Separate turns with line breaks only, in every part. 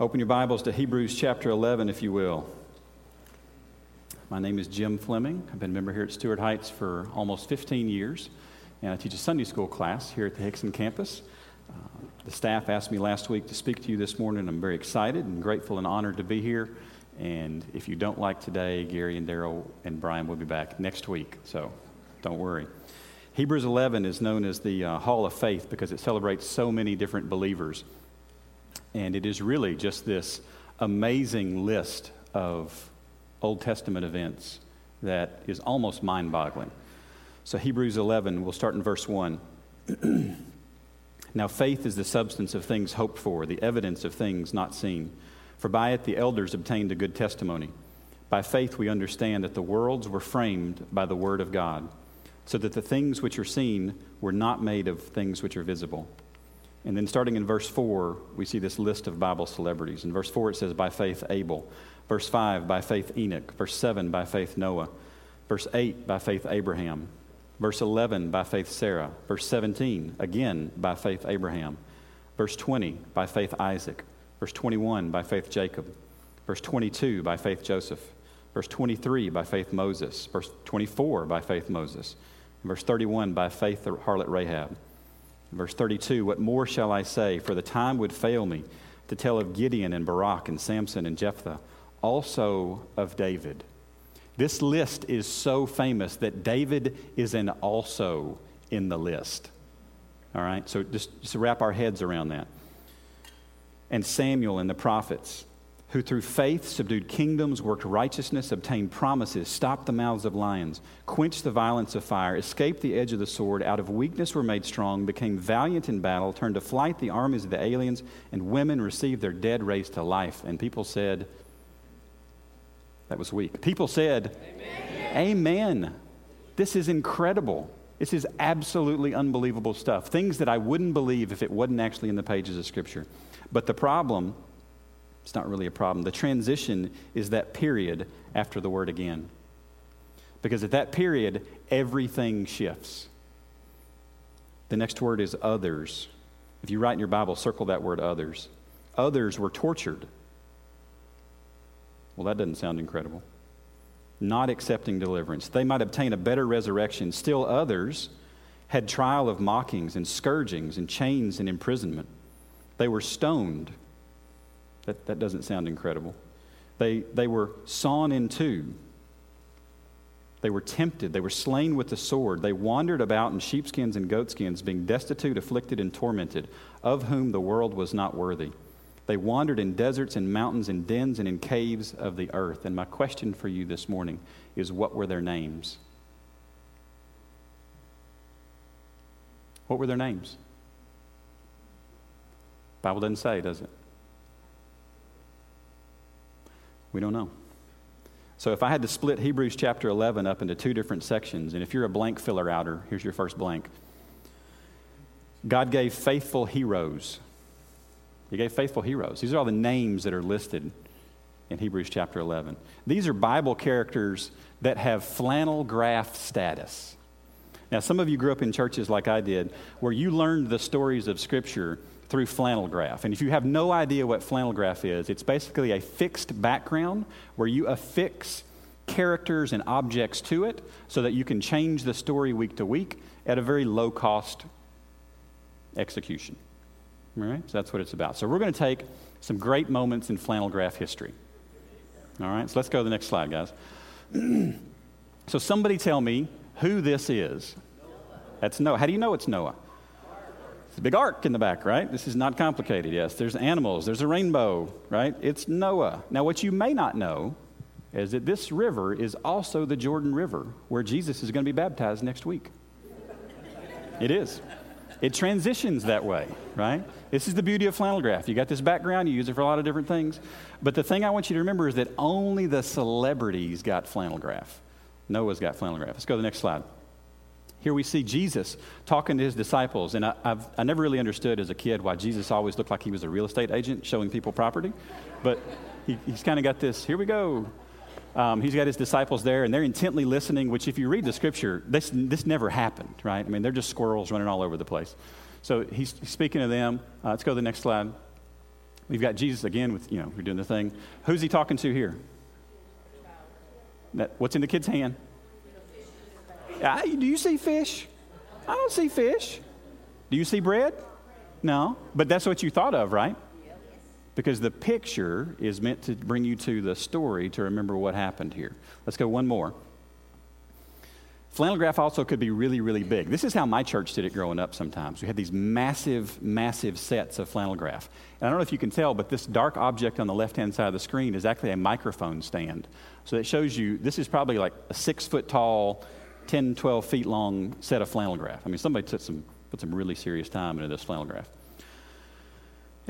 Open your Bibles to Hebrews chapter 11, if you will. My name is Jim Fleming. I've been a member here at Stuart Heights for almost 15 years, and I teach a Sunday school class here at the Hixson campus. Uh, the staff asked me last week to speak to you this morning. I'm very excited and grateful and honored to be here. And if you don't like today, Gary and Daryl and Brian will be back next week, so don't worry. Hebrews 11 is known as the uh, Hall of Faith because it celebrates so many different believers. And it is really just this amazing list of Old Testament events that is almost mind boggling. So, Hebrews 11, we'll start in verse 1. now, faith is the substance of things hoped for, the evidence of things not seen. For by it the elders obtained a good testimony. By faith we understand that the worlds were framed by the word of God, so that the things which are seen were not made of things which are visible. And then starting in verse 4, we see this list of Bible celebrities. In verse 4, it says, by faith Abel. Verse 5, by faith Enoch. Verse 7, by faith Noah. Verse 8, by faith Abraham. Verse 11, by faith Sarah. Verse 17, again, by faith Abraham. Verse 20, by faith Isaac. Verse 21, by faith Jacob. Verse 22, by faith Joseph. Verse 23, by faith Moses. Verse 24, by faith Moses. verse 31, by faith the harlot Rahab. Verse 32 What more shall I say? For the time would fail me to tell of Gideon and Barak and Samson and Jephthah, also of David. This list is so famous that David is an also in the list. All right? So just, just wrap our heads around that. And Samuel and the prophets who through faith subdued kingdoms, worked righteousness, obtained promises, stopped the mouths of lions, quenched the violence of fire, escaped the edge of the sword, out of weakness were made strong, became valiant in battle, turned to flight the armies of the aliens, and women received their dead raised to life. And people said, that was weak. People said, Amen. Amen. This is incredible. This is absolutely unbelievable stuff. Things that I wouldn't believe if it wasn't actually in the pages of Scripture. But the problem it's not really a problem. The transition is that period after the word again. Because at that period, everything shifts. The next word is others. If you write in your Bible, circle that word others. Others were tortured. Well, that doesn't sound incredible. Not accepting deliverance. They might obtain a better resurrection. Still, others had trial of mockings and scourgings and chains and imprisonment. They were stoned that, that doesn't sound incredible. They, they were sawn in two. They were tempted. They were slain with the sword. They wandered about in sheepskins and goatskins, being destitute, afflicted, and tormented, of whom the world was not worthy. They wandered in deserts and mountains and dens and in caves of the earth. And my question for you this morning is what were their names? What were their names? Bible doesn't say, does it? We don't know. So if I had to split Hebrews chapter 11 up into two different sections, and if you're a blank filler outer, here's your first blank. God gave faithful heroes. He gave faithful heroes. These are all the names that are listed in Hebrews chapter 11. These are Bible characters that have flannel graph status. Now, some of you grew up in churches like I did, where you learned the stories of Scripture through flannel graph. And if you have no idea what flannel graph is, it's basically a fixed background where you affix characters and objects to it so that you can change the story week to week at a very low cost execution. All right? So that's what it's about. So we're going to take some great moments in flannel graph history. All right? So let's go to the next slide, guys. so somebody tell me who this is. That's Noah. How do you know it's Noah? It's a big ark in the back, right? This is not complicated. Yes, there's animals, there's a rainbow, right? It's Noah. Now, what you may not know is that this river is also the Jordan River where Jesus is going to be baptized next week. It is. It transitions that way, right? This is the beauty of flannel graph. You got this background, you use it for a lot of different things. But the thing I want you to remember is that only the celebrities got flannel graph. Noah's got flannel graph. Let's go to the next slide. Here we see Jesus talking to his disciples. And I, have I never really understood as a kid why Jesus always looked like he was a real estate agent showing people property. But he, he's kind of got this here we go. Um, he's got his disciples there, and they're intently listening, which, if you read the scripture, this, this never happened, right? I mean, they're just squirrels running all over the place. So he's speaking to them. Uh, let's go to the next slide. We've got Jesus again with, you know, we're doing the thing. Who's he talking to here? That, what's in the kid's hand? Uh, do you see fish? I don't see fish. Do you see bread? No. But that's what you thought of, right? Because the picture is meant to bring you to the story to remember what happened here. Let's go one more. Flannel graph also could be really, really big. This is how my church did it growing up sometimes. We had these massive, massive sets of flannel graph. And I don't know if you can tell, but this dark object on the left hand side of the screen is actually a microphone stand. So it shows you this is probably like a six foot tall, 10, 12 feet long set of flannel graph. I mean, somebody took some, put some really serious time into this flannel graph.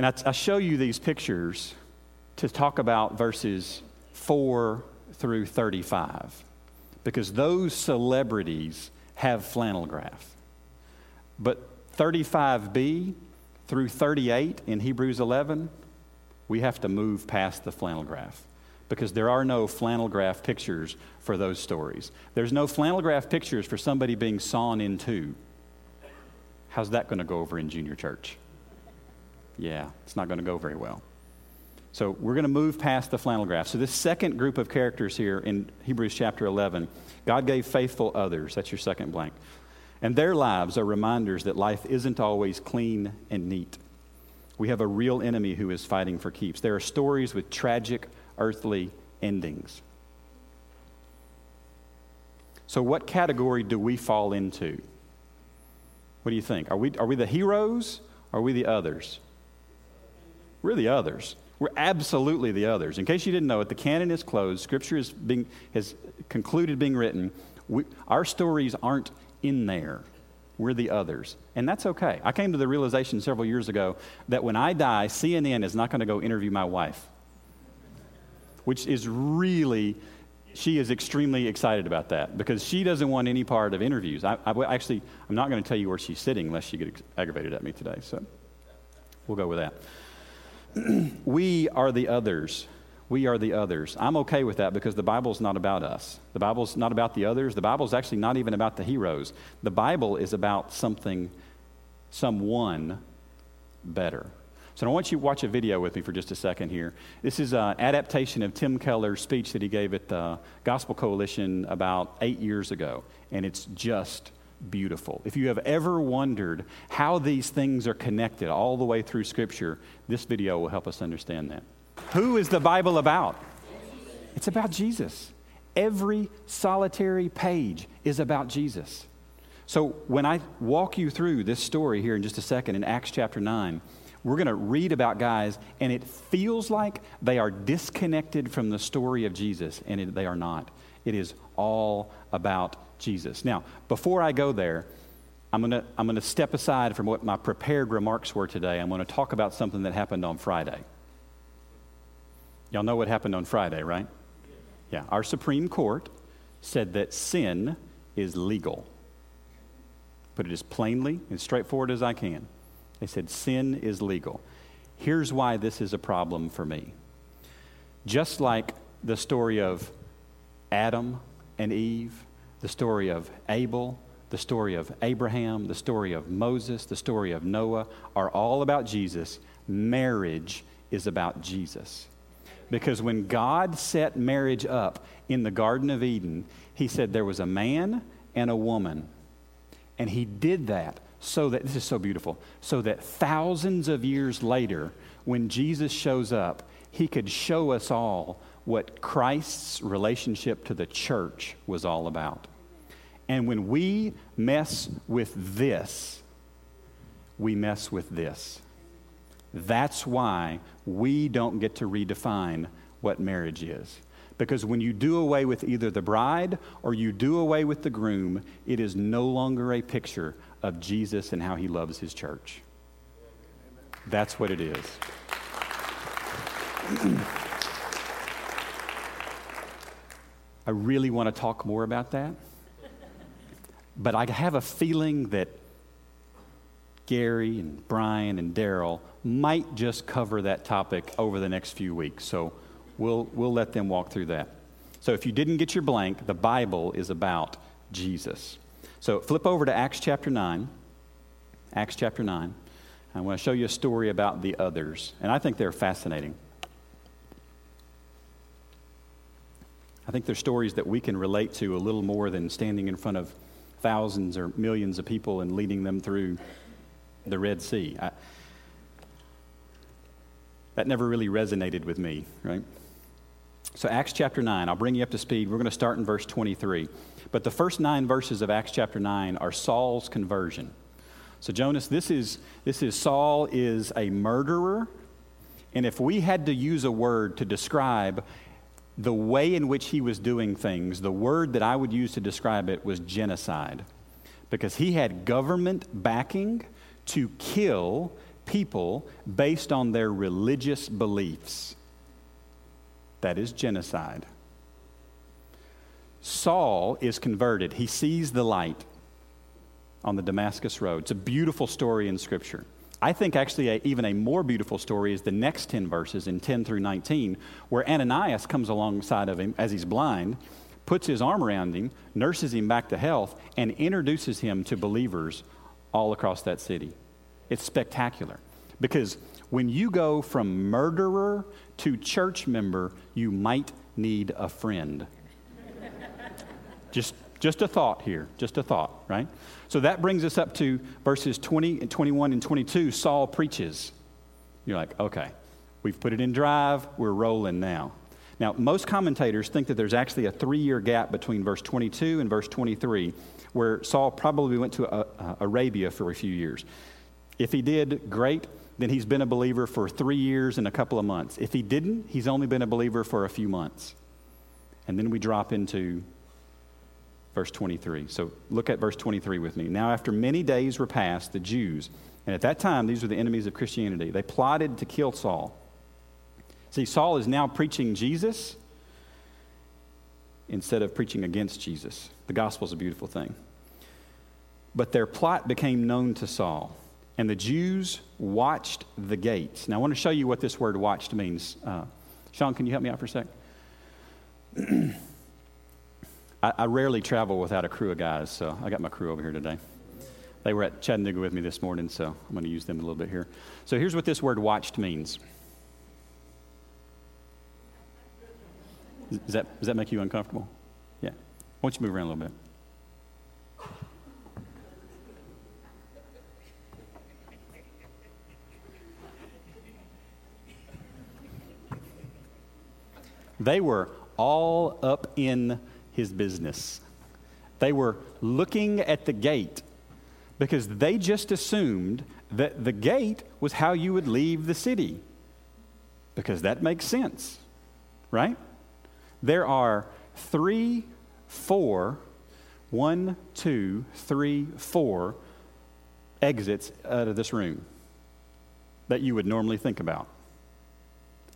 And I, I show you these pictures to talk about verses 4 through 35 because those celebrities have flannel graph. But 35b through 38 in Hebrews 11, we have to move past the flannel graph because there are no flannel graph pictures for those stories. There's no flannel graph pictures for somebody being sawn in two. How's that going to go over in junior church? Yeah, it's not going to go very well. So we're going to move past the flannel graph. So this second group of characters here in Hebrews chapter 11, God gave faithful others. That's your second blank. And their lives are reminders that life isn't always clean and neat. We have a real enemy who is fighting for keeps. There are stories with tragic earthly endings. So, what category do we fall into? What do you think? Are we, are we the heroes? Or are we the others? We're the others. We're absolutely the others. In case you didn't know it, the canon is closed. Scripture is being, has concluded being written. We, our stories aren't in there. We're the others. And that's okay. I came to the realization several years ago that when I die, CNN is not going to go interview my wife, which is really, she is extremely excited about that because she doesn't want any part of interviews. I, I actually, I'm not going to tell you where she's sitting unless she gets aggravated at me today. So we'll go with that. we are the others. We are the others. I'm okay with that because the Bible's not about us. The Bible's not about the others. The Bible's actually not even about the heroes. The Bible is about something, someone better. So I want you to watch a video with me for just a second here. This is an adaptation of Tim Keller's speech that he gave at the Gospel Coalition about eight years ago, and it's just beautiful. If you have ever wondered how these things are connected all the way through Scripture, this video will help us understand that. Who is the Bible about? It's about Jesus. Every solitary page is about Jesus. So when I walk you through this story here in just a second in Acts chapter 9, we're going to read about guys, and it feels like they are disconnected from the story of Jesus, and it, they are not. It is all about Jesus. Now, before I go there, I'm going to I'm going to step aside from what my prepared remarks were today. I'm going to talk about something that happened on Friday. Y'all know what happened on Friday, right? Yeah. Our Supreme Court said that sin is legal. Put it as plainly and straightforward as I can. They said sin is legal. Here's why this is a problem for me. Just like the story of Adam and Eve, the story of Abel, the story of Abraham, the story of Moses, the story of Noah are all about Jesus. Marriage is about Jesus. Because when God set marriage up in the Garden of Eden, He said there was a man and a woman. And He did that so that, this is so beautiful, so that thousands of years later, when Jesus shows up, He could show us all what Christ's relationship to the church was all about. And when we mess with this, we mess with this. That's why we don't get to redefine what marriage is. Because when you do away with either the bride or you do away with the groom, it is no longer a picture of Jesus and how he loves his church. That's what it is. I really want to talk more about that. But I have a feeling that Gary and Brian and Daryl might just cover that topic over the next few weeks. So we'll, we'll let them walk through that. So if you didn't get your blank, the Bible is about Jesus. So flip over to Acts chapter 9. Acts chapter 9. I want to show you a story about the others, and I think they're fascinating. I think they're stories that we can relate to a little more than standing in front of thousands or millions of people and leading them through the Red Sea. I, that never really resonated with me, right? So, Acts chapter 9, I'll bring you up to speed. We're going to start in verse 23. But the first nine verses of Acts chapter 9 are Saul's conversion. So, Jonas, this is, this is Saul is a murderer. And if we had to use a word to describe the way in which he was doing things, the word that I would use to describe it was genocide. Because he had government backing to kill people based on their religious beliefs. That is genocide. Saul is converted. He sees the light on the Damascus Road. It's a beautiful story in Scripture. I think actually a, even a more beautiful story is the next 10 verses in 10 through 19, where Ananias comes alongside of him as he's blind, puts his arm around him, nurses him back to health, and introduces him to believers all across that city. It's spectacular because when you go from murderer to church member, you might need a friend. just, just a thought here, just a thought, right? So that brings us up to verses 20 and 21 and 22. Saul preaches. You're like, okay, we've put it in drive, we're rolling now. Now, most commentators think that there's actually a three year gap between verse 22 and verse 23, where Saul probably went to Arabia for a few years. If he did, great. Then he's been a believer for three years and a couple of months. If he didn't, he's only been a believer for a few months. And then we drop into verse 23. So look at verse 23 with me. Now, after many days were passed, the Jews, and at that time these were the enemies of Christianity, they plotted to kill Saul. See, Saul is now preaching Jesus instead of preaching against Jesus. The gospel is a beautiful thing. But their plot became known to Saul and the Jews watched the gates. Now, I want to show you what this word watched means. Uh, Sean, can you help me out for a sec? I, I, rarely travel without a crew of guys, so I got my crew over here today. They were at Chattanooga with me this morning, so I'm going to use them a little bit here. So, here's what this word watched means. Does that, does that make you uncomfortable? Yeah. Why don't you move around a little bit? They were all up in his business. They were looking at the gate because they just assumed that the gate was how you would leave the city. Because that makes sense, right? There are three, four, one, two, three, four exits out of this room that you would normally think about.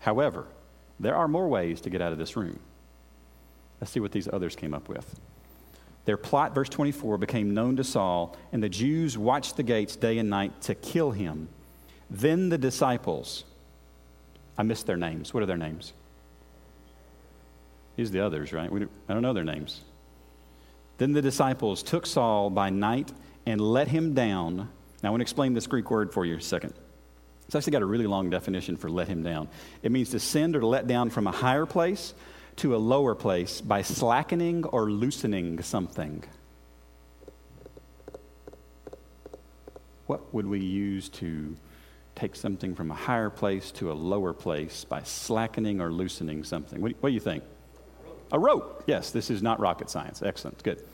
However, there are more ways to get out of this room. Let's see what these others came up with. Their plot, verse 24, became known to Saul, and the Jews watched the gates day and night to kill him. Then the disciples, I missed their names. What are their names? These are the others, right? We, I don't know their names. Then the disciples took Saul by night and let him down. Now, I want to explain this Greek word for you a second. It's actually got a really long definition for let him down. It means to send or to let down from a higher place to a lower place by slackening or loosening something. What would we use to take something from a higher place to a lower place by slackening or loosening something? What, what do you think? A rope. Yes, this is not rocket science. Excellent. Good.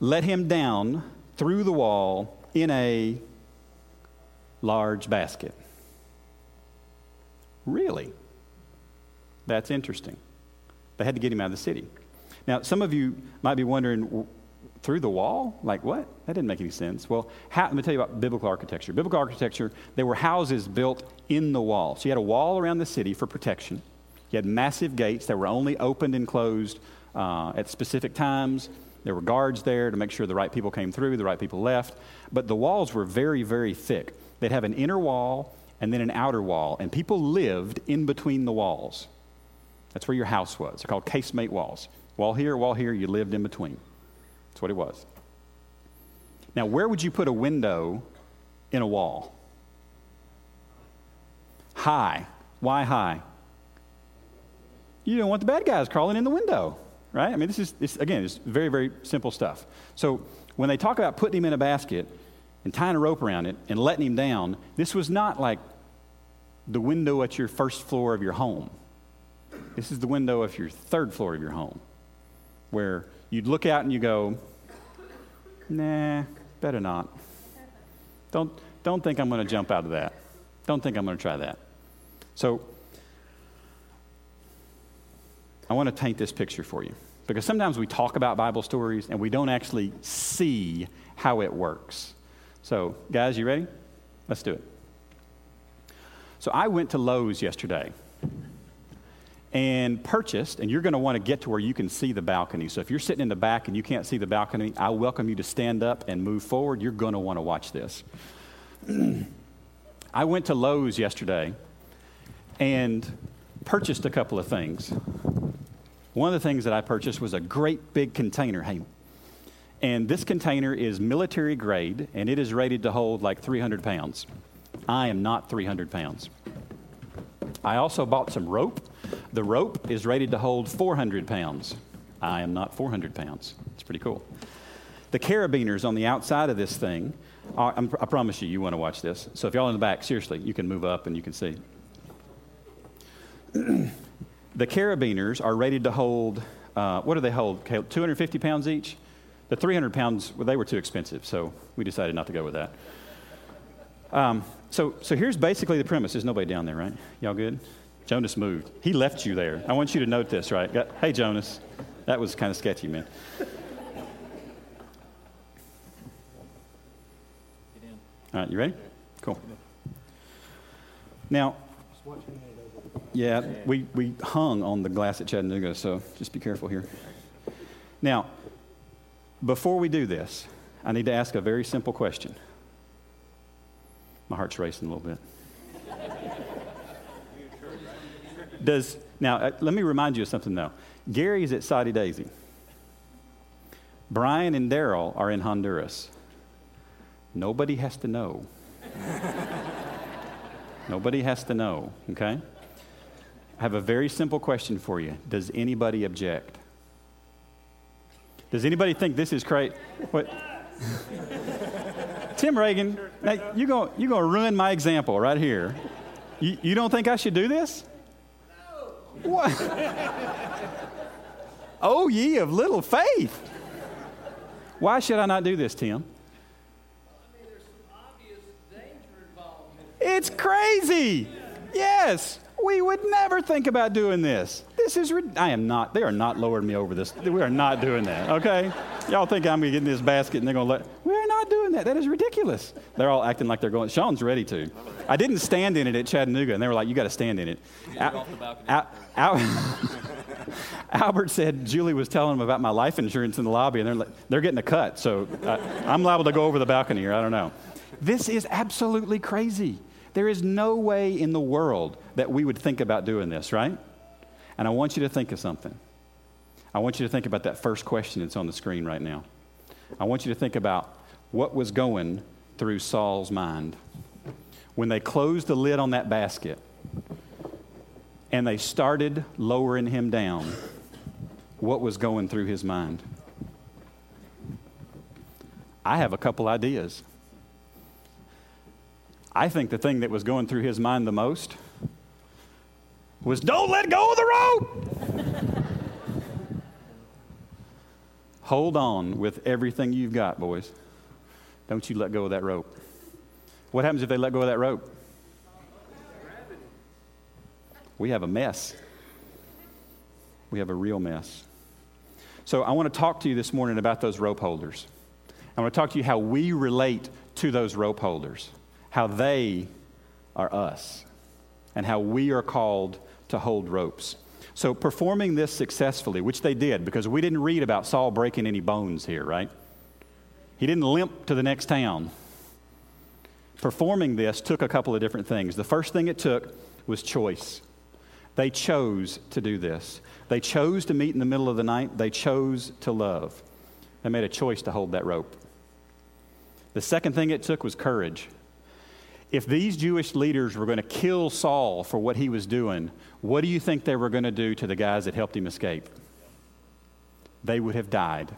Let him down through the wall in a large basket. Really? That's interesting. They had to get him out of the city. Now, some of you might be wondering, through the wall? Like what? That didn't make any sense. Well, how, let me tell you about biblical architecture. Biblical architecture, there were houses built in the wall. So you had a wall around the city for protection. You had massive gates that were only opened and closed uh, at specific times. There were guards there to make sure the right people came through, the right people left. But the walls were very, very thick. They'd have an inner wall and then an outer wall, and people lived in between the walls. That's where your house was. They're called casemate walls. Wall here, wall here, you lived in between. That's what it was. Now, where would you put a window in a wall? High. Why high? You don't want the bad guys crawling in the window, right? I mean, this is, this, again, it's very, very simple stuff. So, when they talk about putting him in a basket and tying a rope around it and letting him down, this was not like the window at your first floor of your home. This is the window of your third floor of your home, where you'd look out and you go, nah, better not. Don't, don't think I'm going to jump out of that. Don't think I'm going to try that. So, I want to paint this picture for you because sometimes we talk about Bible stories and we don't actually see how it works. So, guys, you ready? Let's do it. So, I went to Lowe's yesterday and purchased, and you're going to want to get to where you can see the balcony. So if you're sitting in the back and you can't see the balcony, I welcome you to stand up and move forward. You're going to want to watch this. I went to Lowe's yesterday and purchased a couple of things. One of the things that I purchased was a great big container. Hey, and this container is military grade and it is rated to hold like 300 pounds. I am not 300 pounds. I also bought some rope the rope is rated to hold 400 pounds. I am not 400 pounds. It's pretty cool. The carabiners on the outside of this thing, are, i promise you, you want to watch this. So if y'all in the back, seriously, you can move up and you can see. the carabiners are rated to hold, uh, what do they hold, 250 pounds each? The 300 pounds, well, they were too expensive, so we decided not to go with that. Um, so, so here's basically the premise. There's nobody down there, right? Y'all good? Jonas moved. He left you there. I want you to note this, right? Hey, Jonas. That was kind of sketchy, man. All right, you ready? Cool. Now, yeah, we, we hung on the glass at Chattanooga, so just be careful here. Now, before we do this, I need to ask a very simple question. My heart's racing a little bit. Does now? Uh, let me remind you of something though. Gary's at Soddy Daisy. Brian and Daryl are in Honduras. Nobody has to know. Nobody has to know. Okay. I have a very simple question for you. Does anybody object? Does anybody think this is crazy? What? Tim Reagan, now you're going you gonna ruin my example right here. You, you don't think I should do this? What? oh, ye of little faith. Why should I not do this, Tim? It's crazy. Yes, we would never think about doing this. This is, I am not, they are not lowering me over this. We are not doing that, okay? Y'all think I'm going to get in this basket and they're going to let, doing that. That is ridiculous. They're all acting like they're going, Sean's ready to. I didn't stand in it at Chattanooga and they were like, you got to stand in it. Al, Al, Al, Albert said Julie was telling him about my life insurance in the lobby and they're, like, they're getting a cut. So uh, I'm liable to go over the balcony or I don't know. This is absolutely crazy. There is no way in the world that we would think about doing this, right? And I want you to think of something. I want you to think about that first question that's on the screen right now. I want you to think about what was going through Saul's mind when they closed the lid on that basket and they started lowering him down. What was going through his mind? I have a couple ideas. I think the thing that was going through his mind the most was don't let go of the rope. Hold on with everything you've got, boys. Don't you let go of that rope. What happens if they let go of that rope? We have a mess. We have a real mess. So, I want to talk to you this morning about those rope holders. I want to talk to you how we relate to those rope holders how they are us and how we are called to hold ropes. So, performing this successfully, which they did, because we didn't read about Saul breaking any bones here, right? He didn't limp to the next town. Performing this took a couple of different things. The first thing it took was choice. They chose to do this. They chose to meet in the middle of the night. They chose to love. They made a choice to hold that rope. The second thing it took was courage. If these Jewish leaders were going to kill Saul for what he was doing, what do you think they were going to do to the guys that helped him escape? They would have died.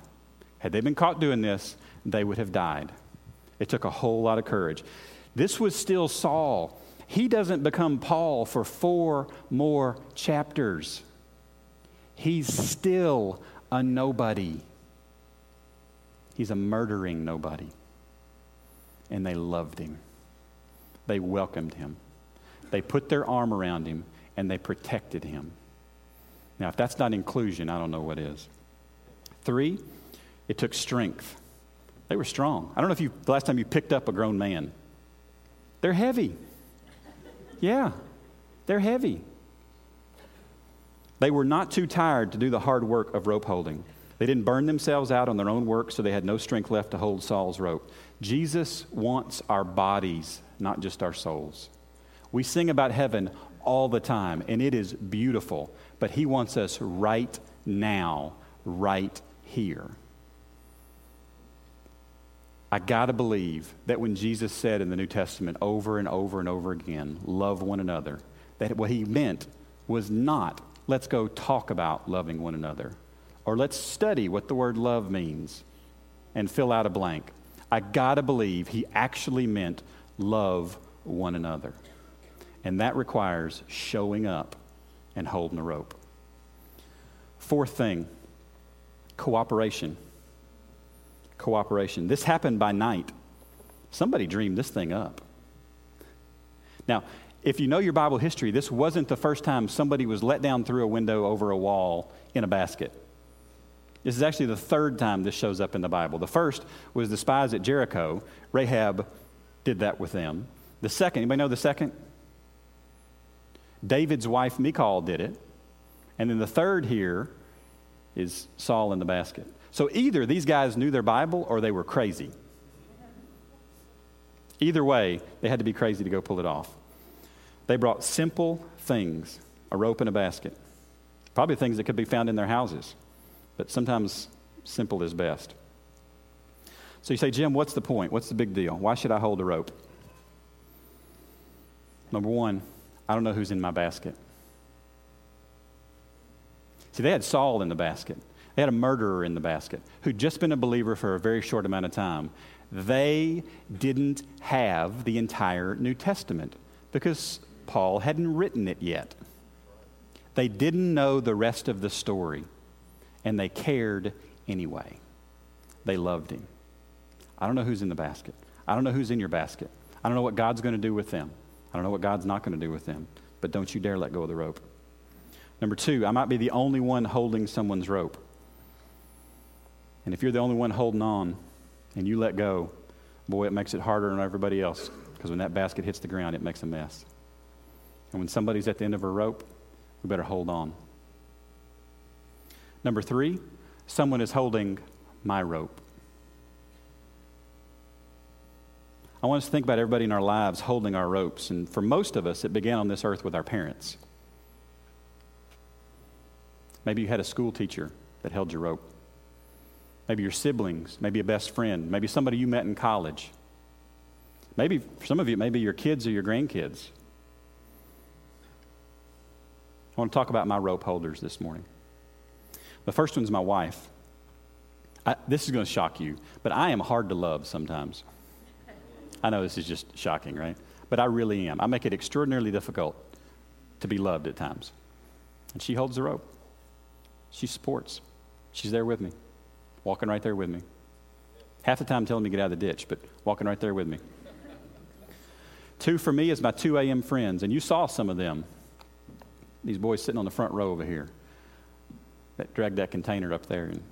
Had they been caught doing this, they would have died. It took a whole lot of courage. This was still Saul. He doesn't become Paul for four more chapters. He's still a nobody. He's a murdering nobody. And they loved him. They welcomed him. They put their arm around him and they protected him. Now, if that's not inclusion, I don't know what is. Three, it took strength. They were strong. I don't know if you, the last time you picked up a grown man, they're heavy. Yeah, they're heavy. They were not too tired to do the hard work of rope holding. They didn't burn themselves out on their own work, so they had no strength left to hold Saul's rope. Jesus wants our bodies, not just our souls. We sing about heaven all the time, and it is beautiful, but He wants us right now, right here. I got to believe that when Jesus said in the New Testament over and over and over again, love one another, that what he meant was not let's go talk about loving one another or let's study what the word love means and fill out a blank. I got to believe he actually meant love one another. And that requires showing up and holding the rope. Fourth thing cooperation cooperation. This happened by night. Somebody dreamed this thing up. Now, if you know your Bible history, this wasn't the first time somebody was let down through a window over a wall in a basket. This is actually the third time this shows up in the Bible. The first was the spies at Jericho. Rahab did that with them. The second, anybody know the second? David's wife Michal did it. And then the third here is Saul in the basket. So either these guys knew their Bible or they were crazy. Either way, they had to be crazy to go pull it off. They brought simple things a rope and a basket. Probably things that could be found in their houses, but sometimes simple is best. So you say, Jim, what's the point? What's the big deal? Why should I hold a rope? Number one, I don't know who's in my basket. See, they had Saul in the basket. They had a murderer in the basket who'd just been a believer for a very short amount of time. They didn't have the entire New Testament because Paul hadn't written it yet. They didn't know the rest of the story, and they cared anyway. They loved him. I don't know who's in the basket. I don't know who's in your basket. I don't know what God's going to do with them. I don't know what God's not going to do with them. But don't you dare let go of the rope. Number two, I might be the only one holding someone's rope. And if you're the only one holding on and you let go, boy, it makes it harder on everybody else because when that basket hits the ground, it makes a mess. And when somebody's at the end of a rope, we better hold on. Number three, someone is holding my rope. I want us to think about everybody in our lives holding our ropes. And for most of us, it began on this earth with our parents. Maybe you had a school teacher that held your rope maybe your siblings, maybe a best friend, maybe somebody you met in college. Maybe for some of you, maybe your kids or your grandkids. I want to talk about my rope holders this morning. The first one's my wife. I, this is going to shock you, but I am hard to love sometimes. I know this is just shocking, right? But I really am. I make it extraordinarily difficult to be loved at times. And she holds the rope, she supports, she's there with me walking right there with me. Half the time telling me to get out of the ditch, but walking right there with me. Two for me is my 2 a.m. friends, and you saw some of them. These boys sitting on the front row over here that dragged that container up there and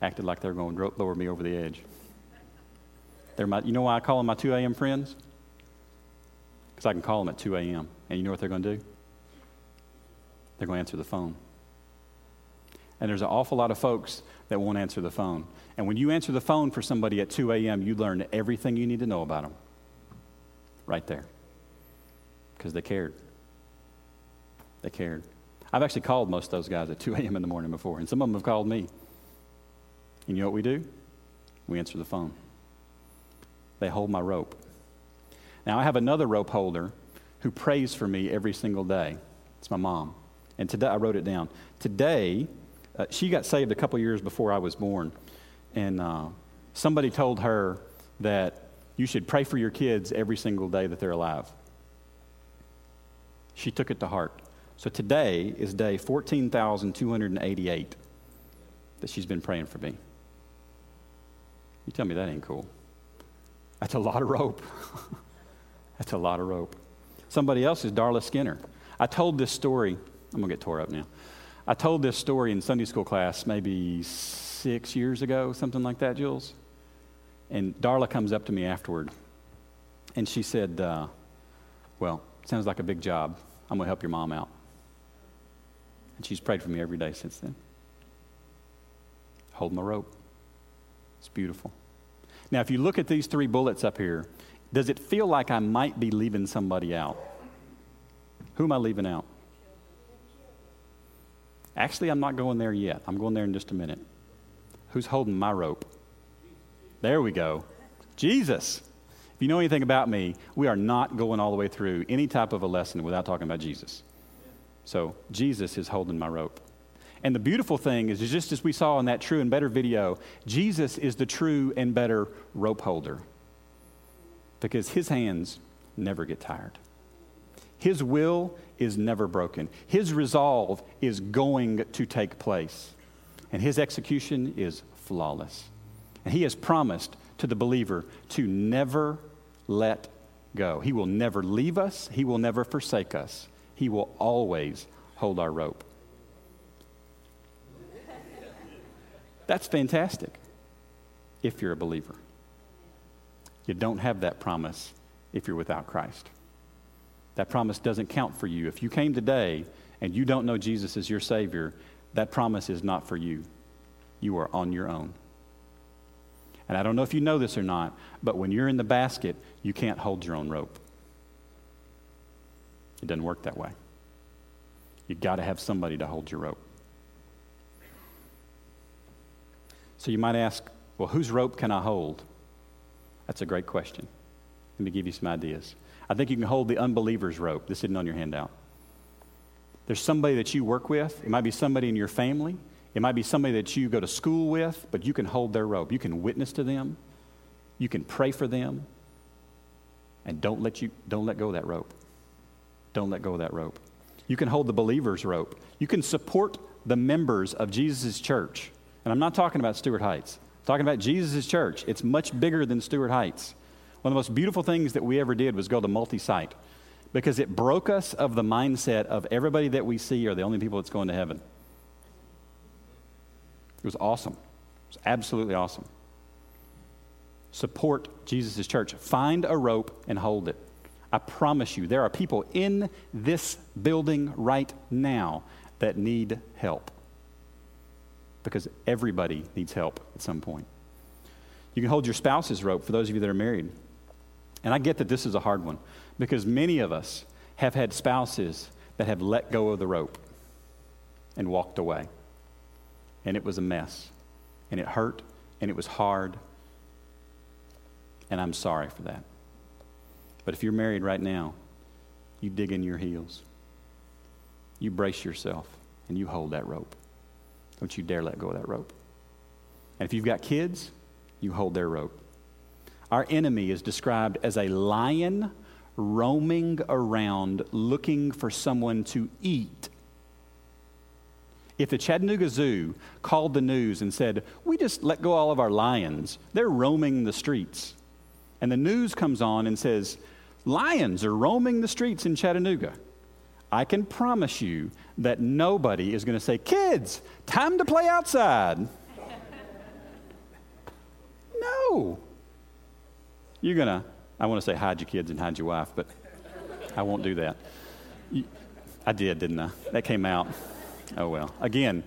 acted like they were going to lower me over the edge. They're my, you know why I call them my 2 a.m. friends? Because I can call them at 2 a.m. And you know what they're going to do? They're going to answer the phone. And there's an awful lot of folks that won't answer the phone. And when you answer the phone for somebody at 2 a.m., you learn everything you need to know about them right there because they cared. They cared. I've actually called most of those guys at 2 a.m. in the morning before, and some of them have called me. And you know what we do? We answer the phone. They hold my rope. Now, I have another rope holder who prays for me every single day. It's my mom. And today, I wrote it down. Today, uh, she got saved a couple years before I was born. And uh, somebody told her that you should pray for your kids every single day that they're alive. She took it to heart. So today is day 14,288 that she's been praying for me. You tell me that ain't cool. That's a lot of rope. That's a lot of rope. Somebody else is Darla Skinner. I told this story. I'm going to get tore up now. I told this story in Sunday school class maybe six years ago, something like that, Jules. And Darla comes up to me afterward, and she said, uh, Well, sounds like a big job. I'm going to help your mom out. And she's prayed for me every day since then. Hold my rope. It's beautiful. Now, if you look at these three bullets up here, does it feel like I might be leaving somebody out? Who am I leaving out? Actually, I'm not going there yet. I'm going there in just a minute. Who's holding my rope? There we go. Jesus. If you know anything about me, we are not going all the way through any type of a lesson without talking about Jesus. So, Jesus is holding my rope. And the beautiful thing is, just as we saw in that true and better video, Jesus is the true and better rope holder because his hands never get tired. His will is never broken. His resolve is going to take place. And his execution is flawless. And he has promised to the believer to never let go. He will never leave us, he will never forsake us. He will always hold our rope. That's fantastic if you're a believer. You don't have that promise if you're without Christ. That promise doesn't count for you. If you came today and you don't know Jesus as your Savior, that promise is not for you. You are on your own. And I don't know if you know this or not, but when you're in the basket, you can't hold your own rope. It doesn't work that way. You've got to have somebody to hold your rope. So you might ask, well, whose rope can I hold? That's a great question. Let me give you some ideas. I think you can hold the unbeliever's rope that's sitting on your handout. There's somebody that you work with, it might be somebody in your family, it might be somebody that you go to school with, but you can hold their rope. You can witness to them, you can pray for them, and don't let, you, don't let go of that rope. Don't let go of that rope. You can hold the believer's rope. You can support the members of Jesus' church. And I'm not talking about Stuart Heights. I'm talking about Jesus' church. It's much bigger than Stuart Heights. One of the most beautiful things that we ever did was go to multi site because it broke us of the mindset of everybody that we see are the only people that's going to heaven. It was awesome. It was absolutely awesome. Support Jesus' church. Find a rope and hold it. I promise you, there are people in this building right now that need help because everybody needs help at some point. You can hold your spouse's rope for those of you that are married. And I get that this is a hard one because many of us have had spouses that have let go of the rope and walked away. And it was a mess. And it hurt and it was hard. And I'm sorry for that. But if you're married right now, you dig in your heels. You brace yourself and you hold that rope. Don't you dare let go of that rope. And if you've got kids, you hold their rope. Our enemy is described as a lion roaming around looking for someone to eat. If the Chattanooga Zoo called the news and said, We just let go all of our lions, they're roaming the streets. And the news comes on and says, Lions are roaming the streets in Chattanooga. I can promise you that nobody is going to say, Kids, time to play outside. no. You're going to, I want to say hide your kids and hide your wife, but I won't do that. I did, didn't I? That came out. Oh, well. Again,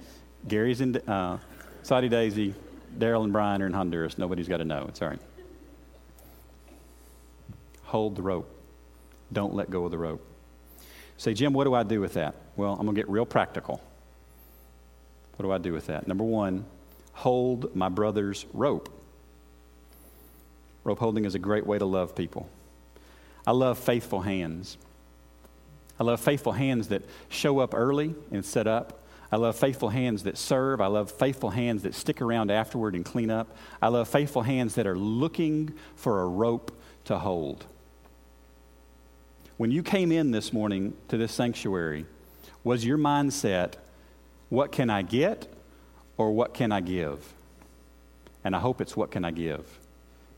Gary's in uh, Soddy Daisy, Daryl and Brian are in Honduras. Nobody's got to know. It's all right. Hold the rope. Don't let go of the rope. Say, Jim, what do I do with that? Well, I'm going to get real practical. What do I do with that? Number one, hold my brother's rope. Rope holding is a great way to love people. I love faithful hands. I love faithful hands that show up early and set up. I love faithful hands that serve. I love faithful hands that stick around afterward and clean up. I love faithful hands that are looking for a rope to hold. When you came in this morning to this sanctuary, was your mindset, what can I get or what can I give? And I hope it's what can I give?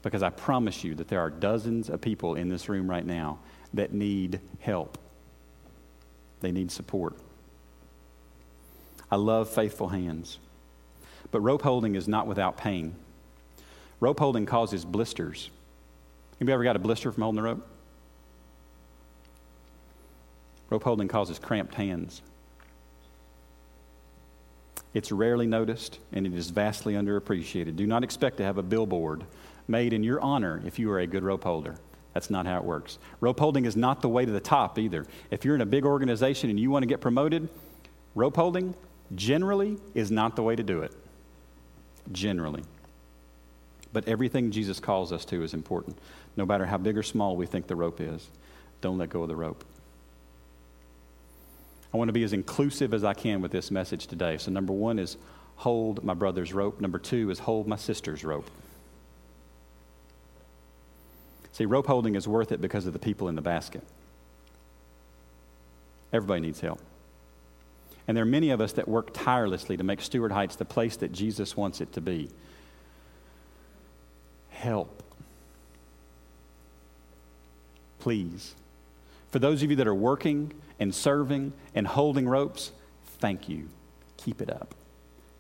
Because I promise you that there are dozens of people in this room right now that need help. They need support. I love faithful hands. But rope holding is not without pain. Rope holding causes blisters. Anybody ever got a blister from holding the rope? Rope holding causes cramped hands. It's rarely noticed and it is vastly underappreciated. Do not expect to have a billboard made in your honor if you are a good rope holder. That's not how it works. Rope holding is not the way to the top either. If you're in a big organization and you want to get promoted, rope holding generally is not the way to do it. Generally. But everything Jesus calls us to is important. No matter how big or small we think the rope is, don't let go of the rope. I want to be as inclusive as I can with this message today. So, number one is hold my brother's rope. Number two is hold my sister's rope. See, rope holding is worth it because of the people in the basket. Everybody needs help. And there are many of us that work tirelessly to make Stuart Heights the place that Jesus wants it to be. Help. Please. For those of you that are working and serving and holding ropes, thank you. Keep it up.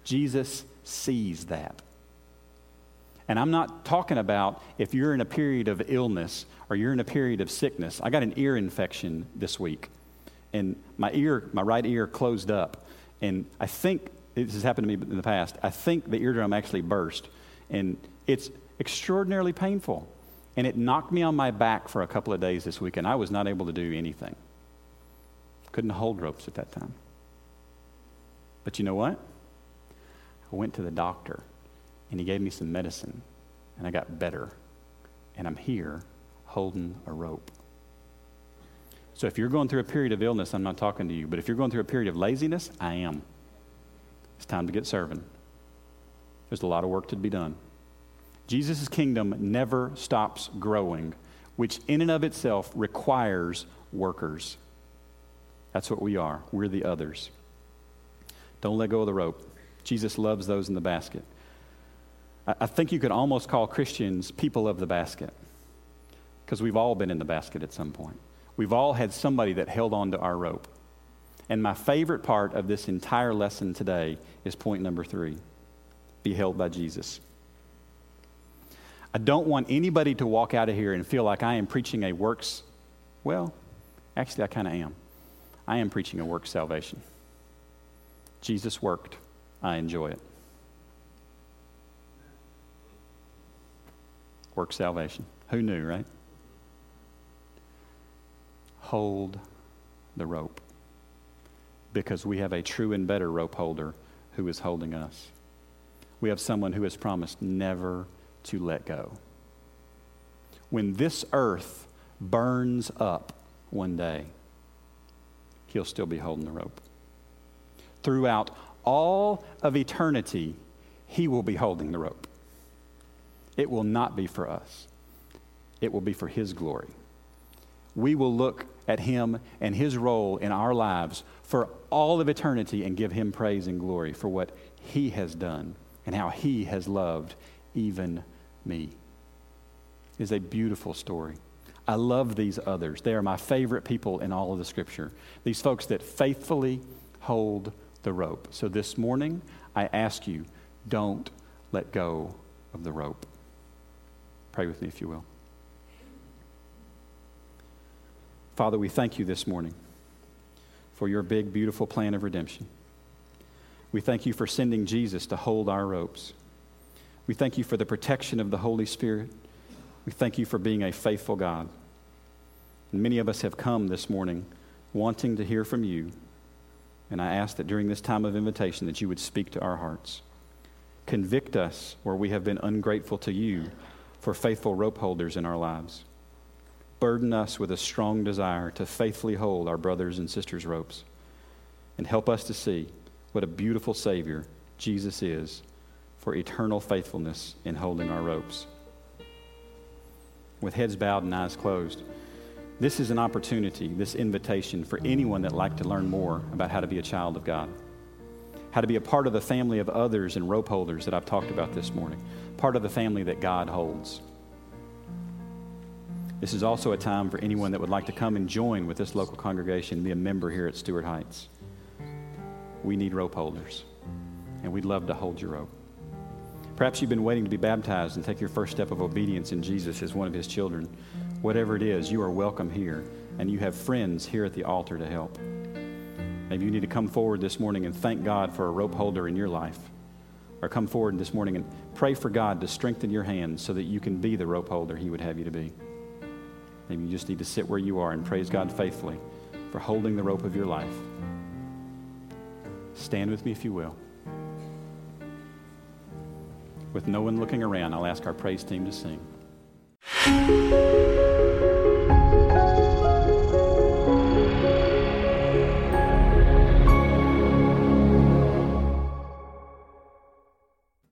Jesus sees that. And I'm not talking about if you're in a period of illness or you're in a period of sickness. I got an ear infection this week and my ear, my right ear closed up. And I think, this has happened to me in the past, I think the eardrum actually burst. And it's extraordinarily painful. And it knocked me on my back for a couple of days this week, and I was not able to do anything. Couldn't hold ropes at that time. But you know what? I went to the doctor, and he gave me some medicine, and I got better. And I'm here holding a rope. So if you're going through a period of illness, I'm not talking to you. But if you're going through a period of laziness, I am. It's time to get serving. There's a lot of work to be done. Jesus' kingdom never stops growing, which in and of itself requires workers. That's what we are. We're the others. Don't let go of the rope. Jesus loves those in the basket. I think you could almost call Christians people of the basket because we've all been in the basket at some point. We've all had somebody that held on to our rope. And my favorite part of this entire lesson today is point number three be held by Jesus. I don't want anybody to walk out of here and feel like I am preaching a works. Well, actually, I kind of am. I am preaching a work salvation. Jesus worked. I enjoy it. Work salvation. Who knew, right? hold the rope because we have a true and better rope holder who is holding us. We have someone who has promised never to let go. When this earth burns up one day, he'll still be holding the rope. Throughout all of eternity, he will be holding the rope. It will not be for us, it will be for his glory we will look at him and his role in our lives for all of eternity and give him praise and glory for what he has done and how he has loved even me. It is a beautiful story. I love these others. They are my favorite people in all of the scripture. These folks that faithfully hold the rope. So this morning, I ask you, don't let go of the rope. Pray with me if you will. Father, we thank you this morning for your big, beautiful plan of redemption. We thank you for sending Jesus to hold our ropes. We thank you for the protection of the Holy Spirit. We thank you for being a faithful God. And many of us have come this morning wanting to hear from you, And I ask that during this time of invitation that you would speak to our hearts. Convict us where we have been ungrateful to you for faithful rope holders in our lives. Burden us with a strong desire to faithfully hold our brothers and sisters' ropes. And help us to see what a beautiful Savior Jesus is for eternal faithfulness in holding our ropes. With heads bowed and eyes closed, this is an opportunity, this invitation for anyone that would like to learn more about how to be a child of God, how to be a part of the family of others and rope holders that I've talked about this morning, part of the family that God holds. This is also a time for anyone that would like to come and join with this local congregation and be a member here at Stuart Heights. We need rope holders, and we'd love to hold your rope. Perhaps you've been waiting to be baptized and take your first step of obedience in Jesus as one of his children. Whatever it is, you are welcome here, and you have friends here at the altar to help. Maybe you need to come forward this morning and thank God for a rope holder in your life. Or come forward this morning and pray for God to strengthen your hands so that you can be the rope holder He would have you to be. Maybe you just need to sit where you are and praise God faithfully for holding the rope of your life. Stand with me if you will. With no one looking around, I'll ask our praise team to sing.